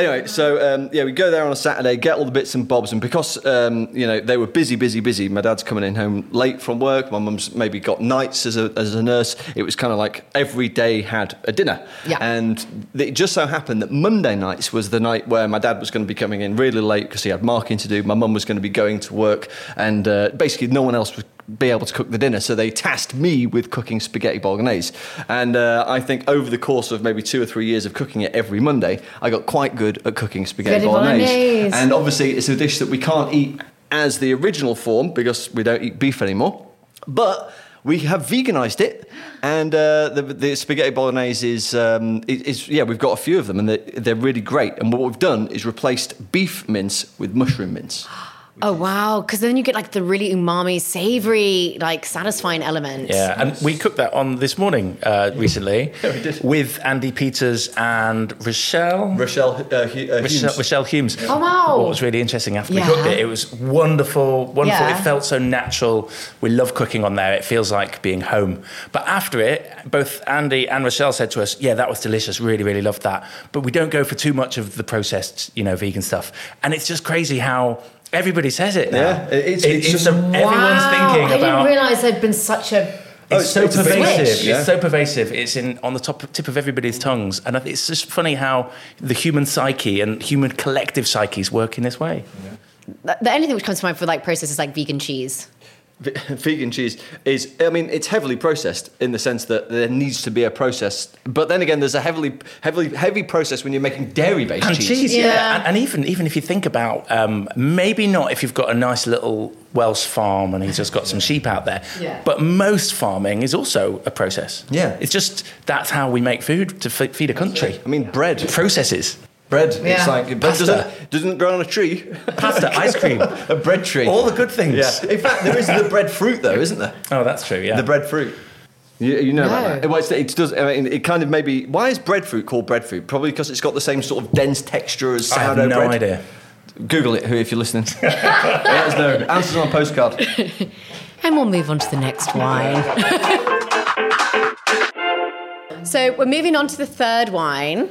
Anyway, so um, yeah, we go there on a Saturday, get all the bits and bobs, and because um, you know they were busy, busy, busy. My dad's coming in home late from work. My mum's maybe got nights as a as a nurse. It was kind of like every day had a dinner. Yeah. And it just so happened that Monday nights was the night where my dad was going to be coming in really late because he had marking to do. My mum was going to be going to work, and uh, basically no one else would be able to cook the dinner. So they tasked me with cooking spaghetti bolognese. And uh, I think over the course of maybe two or three years of cooking it every Monday, I got quite good at cooking spaghetti, bolognese. bolognese. And obviously, it's a dish that we can't eat as the original form because we don't eat beef anymore. But we have veganized it, and uh, the, the spaghetti bolognese is, um, is, is yeah, we've got a few of them, and they're, they're really great. And what we've done is replaced beef mince with mushroom mince. Oh wow! Because then you get like the really umami, savory, like satisfying element. Yeah, and we cooked that on this morning uh, recently Yeah, we with Andy Peters and Rochelle. Rochelle, uh, Hu- uh, Rochelle, Humes. Rochelle Humes. Oh, wow. What was really interesting after Yeah. we cooked it, it was wonderful, wonderful. Yeah. It felt so natural. We love cooking on there. It feels like being home. But after it, both Andy and Rochelle said to us, "Yeah, that was delicious. Really, really loved that." But we don't go for too much of the processed, you know, vegan stuff. And it's just crazy how everybody says it. Now. Yeah, it's- It- it's it's just- a- everyone's Wow, thinking I didn't realize there'd been such a. Oh, It's so it's pervasive. yeah. It's so pervasive. It's in on the top tip of everybody's tongues, and it's just funny how the human psyche and human collective psyches work in this way. The the only thing which comes to mind for like process is like vegan cheese. Ve- vegan cheese is i mean it's heavily processed in the sense that there needs to be a process but then again there's a heavily heavily heavy process when you're making dairy based cheese, cheese, yeah, Yeah. And, and even even if you think about um, maybe not if you've got a nice little Welsh farm and he's just got some sheep out there, Yeah. but most farming is also a process. Yeah. it's just that's how we make food to fe- feed a country. i mean bread Processes, bread Yeah. it's like bread Pasta. doesn't, doesn't grow on a tree pasta, ice cream, a bread tree all the good things. yeah in fact there is the bread fruit though isn't there Oh, that's true. Yeah. the bread fruit you, you know about that? Well, it's, it does. I mean, it kind of maybe. Why is breadfruit called breadfruit? Probably because it's got the same sort of dense texture as I have no bread. idea. Google it, who if you're listening. Let us know. Answers on a postcard. And we'll move on to the next wine. so we're moving on to the third wine,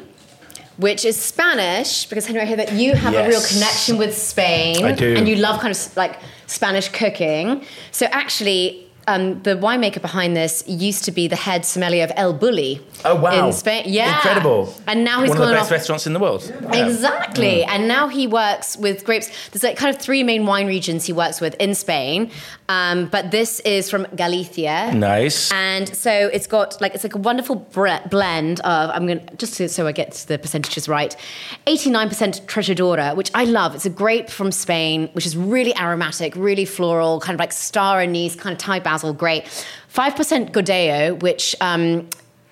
which is Spanish, because Henry, I hear that you have a real connection with Spain. I do. And you love kind of like Spanish cooking. So actually, um, the winemaker behind this used to be the head sommelier of El Bulli Oh wow! in Spain. Yeah, incredible. And now he's one of the best off. restaurants in the world. Exactly. Mm. And now he works with grapes. There's like kind of three main wine regions he works with in Spain. Um, but this is from Galicia. Nice. And so it's got like it's like a wonderful bre- blend of I'm gonna just so, so I get the percentages right, 89% Treixadura, which I love. It's a grape from Spain, which is really aromatic, really floral, kind of like star anise, kind of Thai basil grape. 5% Godello, which um,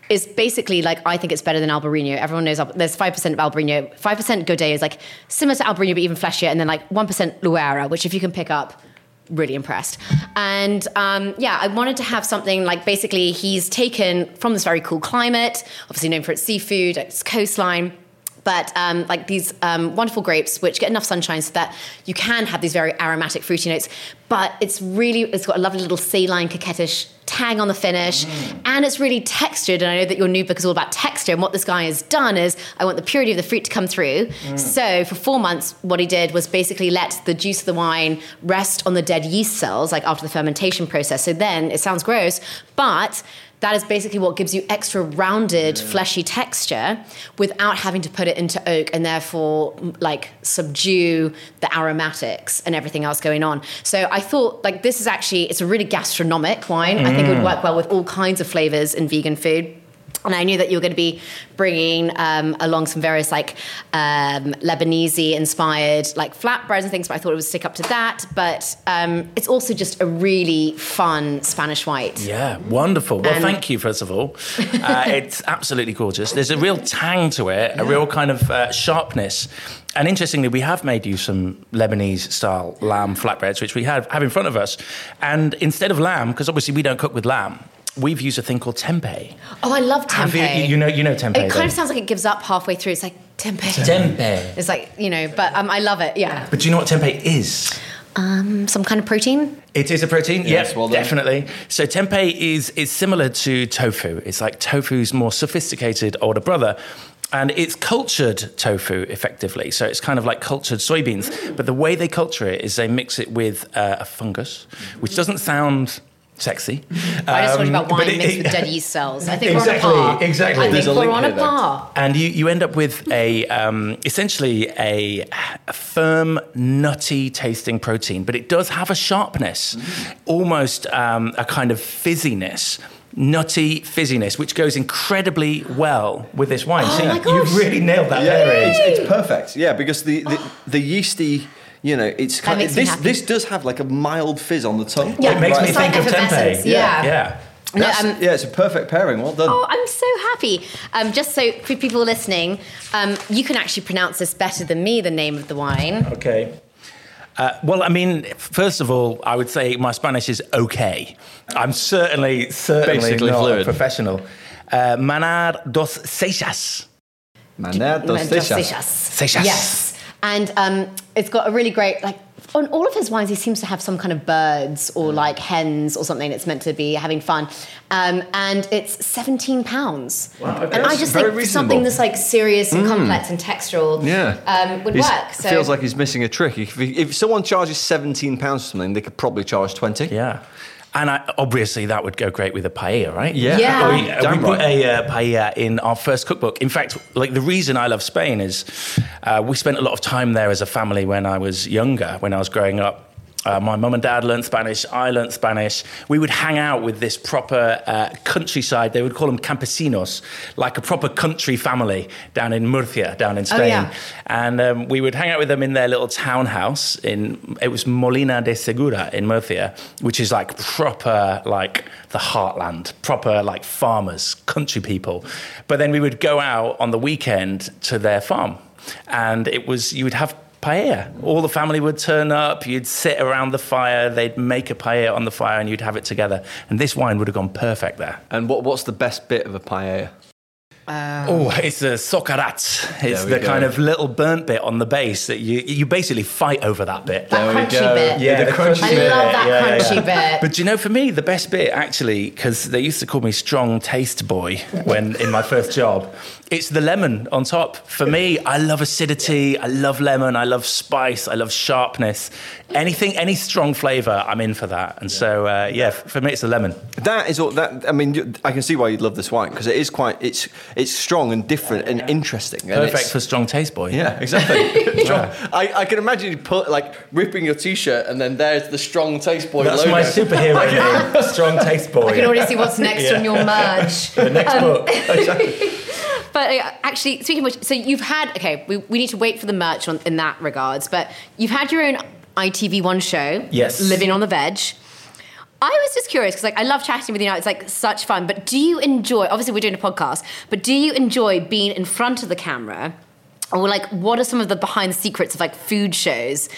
is basically like I think it's better than Albarino. Everyone knows Al- there's five percent of Albarino. Five percent Godello is like similar to Albarino but even fleshier, and then like one percent Loureira, which if you can pick up, really impressed. And um, yeah, I wanted to have something like basically he's taken from this very cool climate, obviously known for its seafood, its coastline. But um, like these um, wonderful grapes, which get enough sunshine so that you can have these very aromatic fruity notes. But it's really, it's got a lovely little saline, coquettish tang on the finish, and it's really textured. And I know that your new book is all about texture. And what this guy has done is, I want the purity of the fruit to come through. So for four months, what he did was basically let the juice of the wine rest on the dead yeast cells, like after the fermentation process. So then it sounds gross, but that is basically what gives you extra rounded, fleshy texture without having to put it into oak and therefore like subdue the aromatics and everything else going on. So I thought like this is actually it's a really gastronomic wine. I think it would mm. work well with all kinds of flavors in vegan food. And I knew that you were going to be bringing um, along some various like um, Lebanese inspired like flatbreads and things, but I thought it would stick up to that. But um, it's also just a really fun Spanish white. Yeah, wonderful. Well, And- thank you, first of all. Uh, it's absolutely gorgeous. There's a real tang to it, a real kind of uh, sharpness. And interestingly, we have made you some Lebanese style lamb flatbreads, which we have, have in front of us. And instead of lamb, because obviously we don't cook with lamb, we've used a thing called tempeh. Oh, I love Have tempeh. you, you know, you know tempeh. it kind then? of sounds like it gives up halfway through. It's like tempeh. tempeh. It's like you know, but um, I love it. Yeah, But do you know what tempeh is? um, some kind of protein. It is a protein. Yes, yeah, well done. definitely. So tempeh is is similar to tofu. It's like tofu's more sophisticated older brother. And it's cultured tofu effectively. So it's kind of like cultured soybeans. But the way they culture it is they mix it with uh, a fungus, which doesn't sound sexy. I just talked Um, about wine it- mixed it- with dead yeast cells. I think Exactly, we're on a par. exactly. I There's think a we're link on a here, par. And you, you end up with a um, essentially a, a firm, nutty tasting protein, but it does have a sharpness, almost um, a kind of fizziness. Nutty fizziness, which goes incredibly well with this wine. Oh See, my you've really nailed that Yeah, pairing. it's, it's perfect. Yeah, because the, the, the yeasty, you know, it's kind of, this. This does have like a mild fizz on the tongue. Yeah, it makes Right. me It's like think of tempeh. effervescence, yeah. yeah. No, um, yeah, it's a perfect pairing. Well done. Oh, I'm so happy. Um, just so for people listening, um, you can actually pronounce this better than me, the name of the wine. Okay. Uh, well, I mean, first of all, I would say my Spanish is okay. I'm certainly, certainly Basically not fluid. a professional. Uh, manar dos seixas. Manar dos Dos Seixas. Seixas. Seixas. Yes. And um, it's got a really great, like, on all of his wines, he seems to have some kind of birds or like hens or something It's meant to be having fun. Um, and it's 17 pounds. Wow, okay. And I just very think something that's like serious and complex and textural Yeah, um, would He's- work. So it Feels like he's missing a trick. If, if someone charges seventeen pounds for something, they could probably charge twenty. Yeah. And I, obviously, that would go great with a paella, right? Yeah. Yeah. We, uh, Damn we put right. a uh, paella in our first cookbook. In fact, like the reason I love Spain is uh, we spent a lot of time there as a family when I was younger, when I was growing up. Uh, my mum and dad learned Spanish. I learned Spanish. We would hang out with this proper uh, countryside. They would call them campesinos, like a proper country family down in Murcia, down in Spain. Oh, yeah. And um, we would hang out with them in their little townhouse in it was Molina de Segura in Murcia, which is like proper like the heartland, proper like farmers, country people. But then we would go out on the weekend to their farm, and it was you would have paella. All the family would turn up. You'd sit around the fire. They'd make a paella on the fire, and you'd have it together. And this wine would have gone perfect there. And what, what's the best bit of a paella? Um, oh, it's a socarrat. It's the go. kind of little burnt bit on the base that you you basically fight over that bit. that There we crunchy go. bit. Yeah, the the crunchy crunchy I bit. love that Yeah, yeah, crunchy yeah. bit. But do you know, for me, the best bit actually, because they used to call me strong taste boy when in my first job, it's the lemon on top. For me, I love acidity, I love lemon, I love spice, I love sharpness. Anything, any strong flavour, I'm in for that. And so, uh, yeah, for me, it's the lemon. That is all. That I mean, I can see why you'd love this wine because it is quite. It's it's strong and different and interesting. and Perfect it's- for strong taste boy. Yeah, exactly. Strong. I, I can imagine you put like ripping your t-shirt and then there's the strong taste boy That's logo. my superhero name, strong taste boy. I can already see what's next Yeah. on your merch. the next book. But uh, actually, speaking of which, so you've had okay, we, we need to wait for the merch on, in that regards. But you've had your own ITV1 show, Yes. Living on the Veg. I was just curious because like I love chatting with you now. It's like such fun. But do you enjoy? Obviously, we're doing a podcast. But do you enjoy being in front of the camera? Or like, what are some of the behind the secrets of like food shows?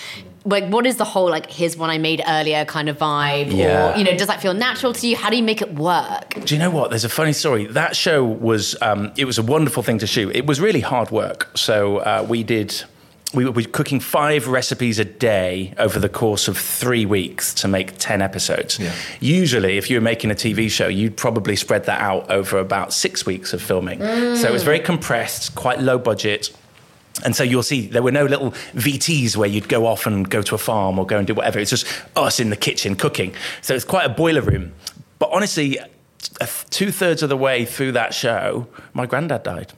Like, what is the whole like here's one I made earlier kind of vibe? Yeah. Or you know, does that feel natural to you? How do you make it work? Do you know what? There's a funny story. That show was um, it was a wonderful thing to shoot. It was really hard work. So uh, we did. We were cooking five recipes a day over the course of three weeks to make 10 episodes. Yeah. Usually, if you were making a TV show, you'd probably spread that out over about six weeks of filming. So it was very compressed, quite low budget. And so you'll see there were no little VTs where you'd go off and go to a farm or go and do whatever. It's just us in the kitchen cooking. So it's quite a boiler room. But honestly, two thirds of the way through that show, my granddad died.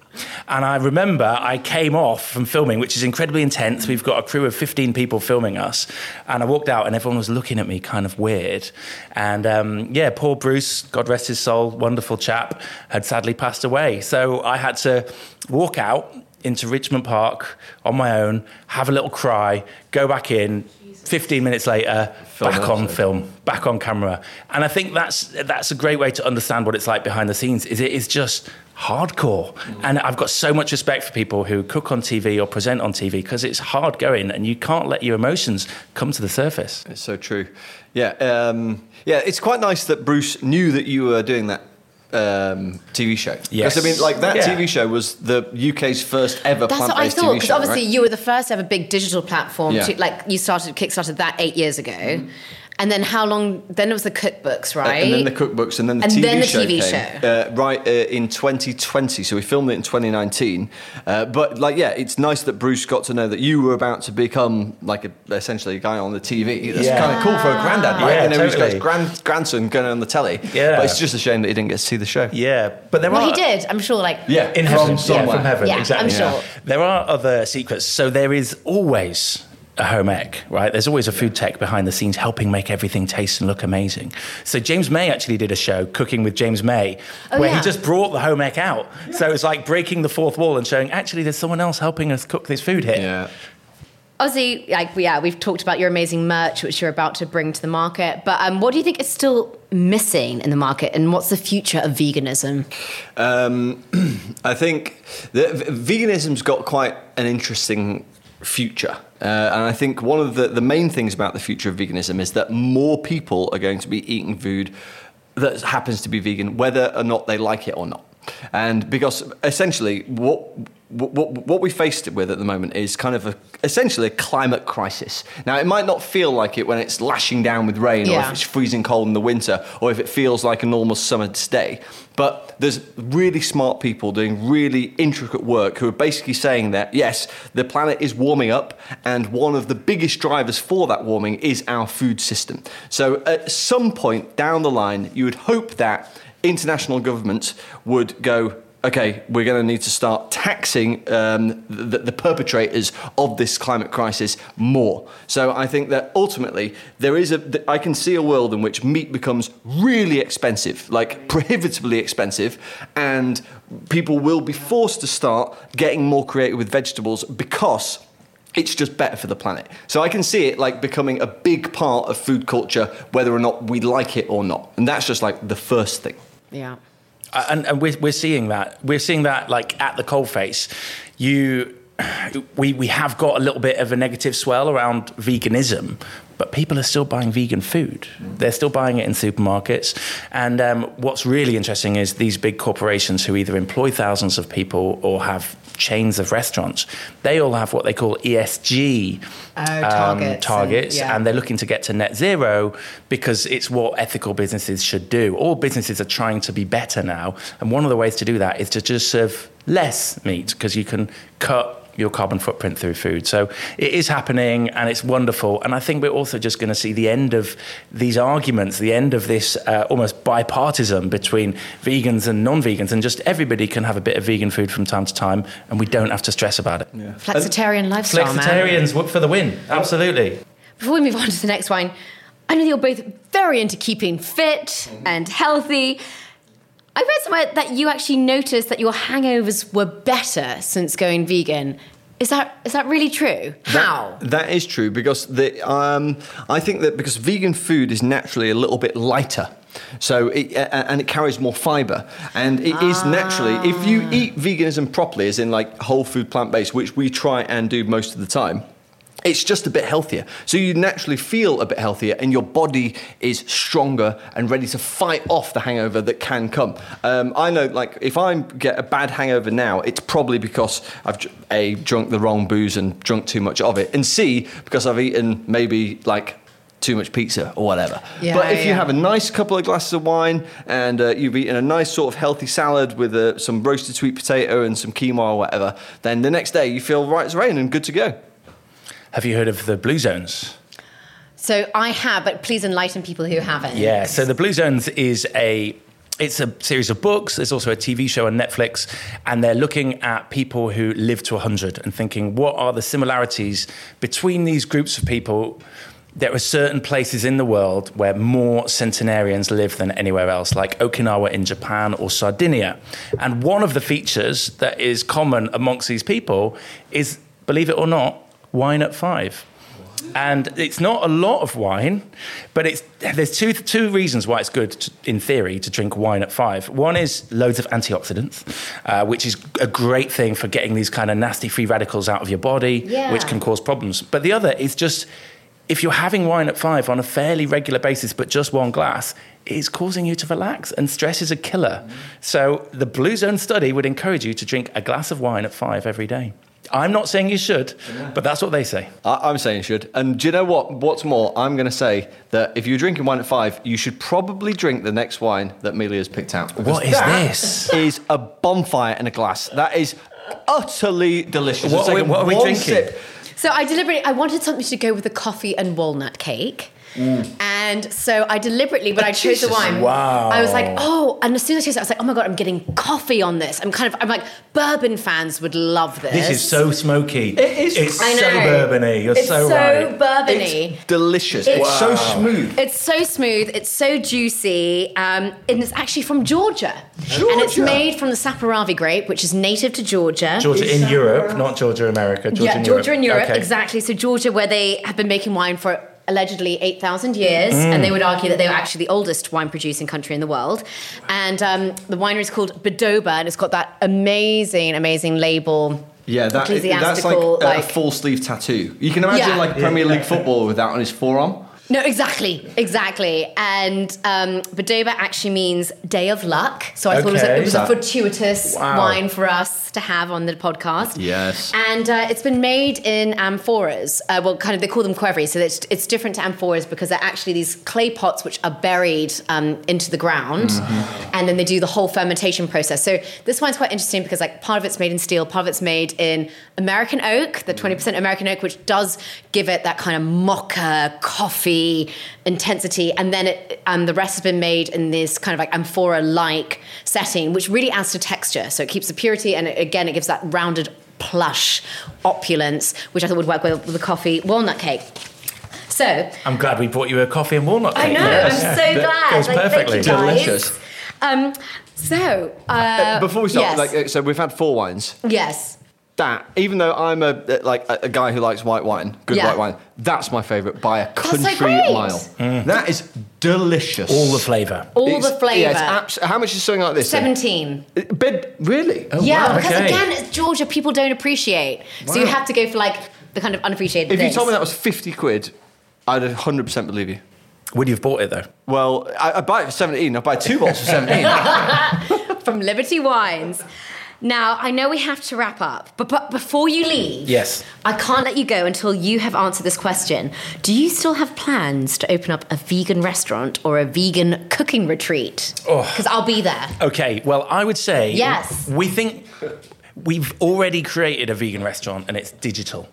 And I remember I came off from filming, which is incredibly intense. We've got a crew of 15 people filming us. And I walked out and everyone was looking at me kind of weird. And um, yeah, poor Bruce, God rest his soul, wonderful chap, had sadly passed away. So I had to walk out into Richmond Park on my own, have a little cry, go back in, 15 minutes later, film back on film, back on camera. And I think that's that's a great way to understand what it's like behind the scenes. Is it is just hardcore. Mm. And I've got so much respect for people who cook on TV or present on TV because it's hard going and you can't let your emotions come to the surface. It's so true. Yeah, um, yeah. It's quite nice that Bruce knew that you were doing that um, TV show. Yes. Because I mean, like that yeah. TV show was the UK's first ever That's plant-based what I thought. Because obviously right? you were the first ever big digital platform. Yeah. To, like you started, kickstarted that eight years ago. Mm. And then how long? Then it was the cookbooks, right? And then the cookbooks, and then the TV show. and TV then the show TV came, show. Uh, right uh, in 2020. So we filmed it in 2019. Uh, but like, yeah, it's nice that Bruce got to know that you were about to become like a, essentially a guy on the TV. That's Yeah. kind of cool for a granddad, right? Yeah, you know, he's got his grand, grandson going on the telly. Yeah. But it's just a shame that he didn't get to see the show. Yeah, but there well, are. he did. I'm sure. Like Yeah, in from heaven, somewhere. Yeah, from heaven, Yeah, I'm exactly. sure. There are other secrets. So there is always a home ec, right? There's always a food tech behind the scenes helping make everything taste and look amazing. So James May actually did a show, Cooking with James May, Oh, where yeah. he just brought the home ec out. So it's like breaking the fourth wall and showing actually there's someone else helping us cook this food here. Yeah. Obviously, like yeah, we've talked about your amazing merch, which you're about to bring to the market. But um, what do you think is still missing in the market, and what's the future of veganism? Um, I think that veganism's got quite an interesting future. Uh, and I think one of the, the main things about the future of veganism is that more people are going to be eating food that happens to be vegan, whether or not they like it or not. And because essentially, what what, what we faced it with at the moment is kind of a, essentially a climate crisis. Now, it might not feel like it when it's lashing down with rain, or if it's freezing cold in the winter, or if it feels like a normal summer's day. But there's really smart people doing really intricate work who are basically saying that yes, the planet is warming up, and one of the biggest drivers for that warming is our food system. So at some point down the line, you would hope that international governments would go. Okay, we're going to need to start taxing um, the, the perpetrators of this climate crisis more. So I think that ultimately there is a. I can see a world in which meat becomes really expensive, like prohibitively expensive, and people will be forced to start getting more creative with vegetables because it's just better for the planet. So I can see it like becoming a big part of food culture, whether or not we like it or not. And that's just like the first thing. Yeah. And, and we're, we're seeing that. We're seeing that like at the coalface. You we, we have got a little bit of a negative swell around veganism but people are still buying vegan food. They're still buying it in supermarkets. And um, what's really interesting is these big corporations who either employ thousands of people or have chains of restaurants they all have what they call esg Oh, um, targets and- targets yeah. and they're looking to get to net zero because it's what ethical businesses should do. All businesses are trying to be better now, and one of the ways to do that is to just serve less meat because you can cut your carbon footprint through food. So it is happening and it's wonderful. And I think we're also just going to see the end of these arguments, the end of this uh, almost bipartisan between vegans and non vegans, and just everybody can have a bit of vegan food from time to time and we don't have to stress about it. Flexitarian lifestyle. Flexitarians work for the win. Absolutely. Before we move on to the next wine, I know you're both very into keeping fit and healthy. I read somewhere that you actually noticed that your hangovers were better since going vegan. Is that is that really true? How? That, that is true because the, um, I think that because vegan food is naturally a little bit lighter. So it, and it carries more fiber, and it is naturally if you eat veganism properly, as in like whole food plant based, which we try and do most of the time, it's just a bit healthier. So you naturally feel a bit healthier, and your body is stronger and ready to fight off the hangover that can come. Um, I know, like, if I get a bad hangover now, it's probably because I've a drunk the wrong booze and drunk too much of it, and c because I've eaten maybe like. Too much pizza or whatever. Yeah, but if you have a nice couple of glasses of wine and uh, you've eaten a nice sort of healthy salad with uh, some roasted sweet potato and some quinoa or whatever, then the next day you feel right as rain and good to go. Have you heard of the Blue Zones? So I have, but please enlighten people who haven't. Yeah, so the Blue Zones is a it's a series of books. There's also a TV show on Netflix, and they're looking at people who live to 100 and thinking, what are the similarities between these groups of people? There are certain places in the world where more centenarians live than anywhere else, like Okinawa in Japan or Sardinia. And one of the features that is common amongst these people is, believe it or not, wine at five and it's not a lot of wine, but it's there's two two reasons why it's good, to, in theory, to drink wine at five. One is loads of antioxidants, uh, which is a great thing for getting these kind of nasty free radicals out of your body, Yeah. which can cause problems. But the other is just if you're having wine at five on a fairly regular basis, but just one glass. It's causing you to relax, and stress is a killer. So, the Blue Zone study would encourage you to drink a glass of wine at five every day. I'm not saying you should, but that's what they say. I, I'm saying you should. And do you know what? What's more, I'm going to say that if you're drinking wine at five, you should probably drink the next wine that Amelia's picked out. What is that this? Is a bonfire in a glass. That is utterly delicious. What It's are we- like what are we drinking? sip. So I deliberately I wanted something to go with the coffee and walnut cake. And so I deliberately, but I chose the wine, Wow. I was like, oh, and as soon as I tasted it, I was like, oh my god, I'm getting coffee on this. I'm kind of, I'm like, bourbon fans would love this. This is so smoky. It is- It's I know. so bourbony. You're it's so, so, right. bourbony. It's delicious. It's- It's so smooth. It's so smooth. It's so juicy, um, and it's actually from Georgia. Georgia. and it's made from the Saperavi grape, which is native to Georgia. Georgia in Europe, not Georgia, America. Georgia yeah, in Georgia Europe. in Europe, Okay. exactly. So Georgia, where they have been making wine for allegedly 8,000 years, Mm. and they would argue that they were actually the oldest wine producing country in the world. And um, the winery is called Bedoba, and it's got that amazing, amazing label. Yeah, that, that's like, Ecclesiastical, a like- full sleeve tattoo. You can imagine Yeah. like Premier League footballer with that on his forearm. No, exactly, exactly. And um, actually means day of luck. So I thought it was, a, it was a fortuitous Wow. wine for us to have on the podcast. Yes. And uh, it's been made in amphoras. Uh, well, kind of, they call them qvevri. So it's, it's different to amphoras because they're actually these clay pots which are buried um, into the ground. Mm-hmm. And then they do the whole fermentation process. So this wine's quite interesting because, like, part of it's made in steel, part of it's made in American oak, the 20% American oak, which does give it that kind of mocha coffee intensity. And then it, um, the rest has been made in this kind of like amphora like setting, which really adds to texture. So it keeps the purity and it, again, it gives that rounded, plush opulence, which I thought would work well with the coffee walnut cake. So I'm glad we brought you a coffee and walnut cake. I know, Yes. I'm so That glad. Goes Like, perfectly. Thank you guys. Delicious. Um, so, uh, Before we start, yes. like, uh, so we've had four wines. yes. That, even though I'm a like a, a guy who likes white wine, good Yeah. white wine, that's my favourite by a so country great. mile. That is delicious. All the flavour. All It's- the flavour. Yeah, it's abs- how much is something like this? then? 17. Uh, Bed, really? Oh, yeah, wow, because okay. again, it's Georgia, people don't appreciate. So you Wow. have to go for like the kind of unappreciated If you things. told me that was 50 quid, I'd 100% believe you. Would you have bought it though? Well, I, I buy it for 17. I'll buy two bottles for 17. from Liberty Wines. Now, I know we have to wrap up, but, but before you leave, Yes. I can't let you go until you have answered this question. Do you still have plans to open up a vegan restaurant or a vegan cooking retreat? Oh. Because I'll be there. Okay, well, I would say Yes. we think we've already created a vegan restaurant and it's digital.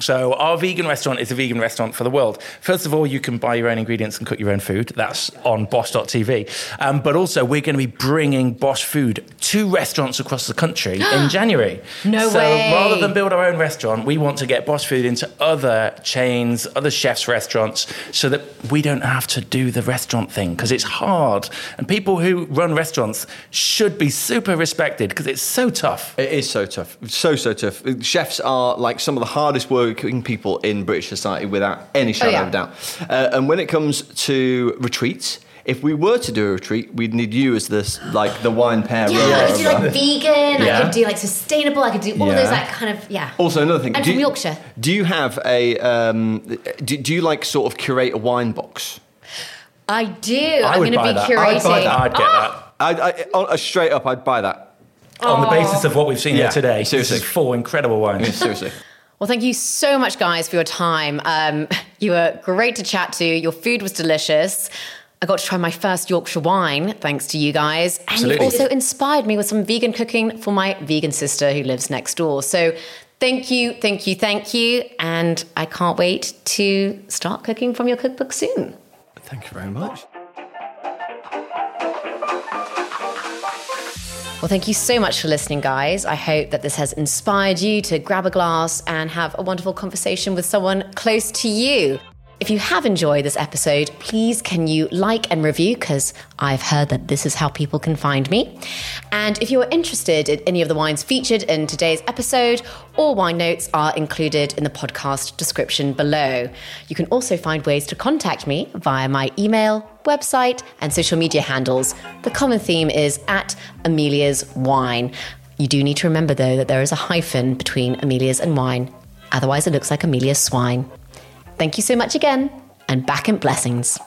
So our vegan restaurant is a vegan restaurant for the world. First of all, you can buy your own ingredients and cook your own food. That's on bosh.tv. Um, but also, we're going to be bringing BOSH food to restaurants across the country in January. No way. so way. rather than build our own restaurant, we want to get BOSH food into other chains, other chefs' restaurants, so that we don't have to do the restaurant thing because it's hard. And people who run restaurants should be super respected because it's so tough. It is so tough. So, so tough. Chefs are like some of the hardest working people in British society without any shadow yeah. of a doubt. Uh, and when it comes to retreats, if we were to do a retreat, we'd need you as this, like the wine pair. Yeah, I could do like vegan, Yeah. I could do like sustainable, I could do all of Yeah. those like kind of, yeah. Also, another thing. I'm do from you- Yorkshire. Do you have a? Um, do, do you like sort of curate a wine box? I do. I I'm would going to buy be that. curating. I'd buy that. I'd get Ah! I, I, on- uh, straight up, I'd buy that. that. On the basis of what we've seen Yeah, here today, seriously. this is four incredible wines. Seriously. Well, thank you so much, guys, for your time. Um, you were great to chat to. Your food was delicious. I got to try my first Yorkshire wine, thanks to you guys. And Absolutely. you also inspired me with some vegan cooking for my vegan sister who lives next door. So thank you, thank you, thank you. And I can't wait to start cooking from your cookbook soon. Thank you very much. Well, thank you so much for listening, guys. I hope that this has inspired you to grab a glass and have a wonderful conversation with someone close to you. If you have enjoyed this episode, please can you like and review because I've heard that this is how people can find me. And if you are interested in any of the wines featured in today's episode, all wine notes are included in the podcast description below. You can also find ways to contact me via my email, website, and social media handles. The common theme is at Amelia's Wine. You do need to remember though that there is a hyphen between Amelia's and wine. Otherwise, it looks like Amelia's swine. Thank you so much again, and back in blessings.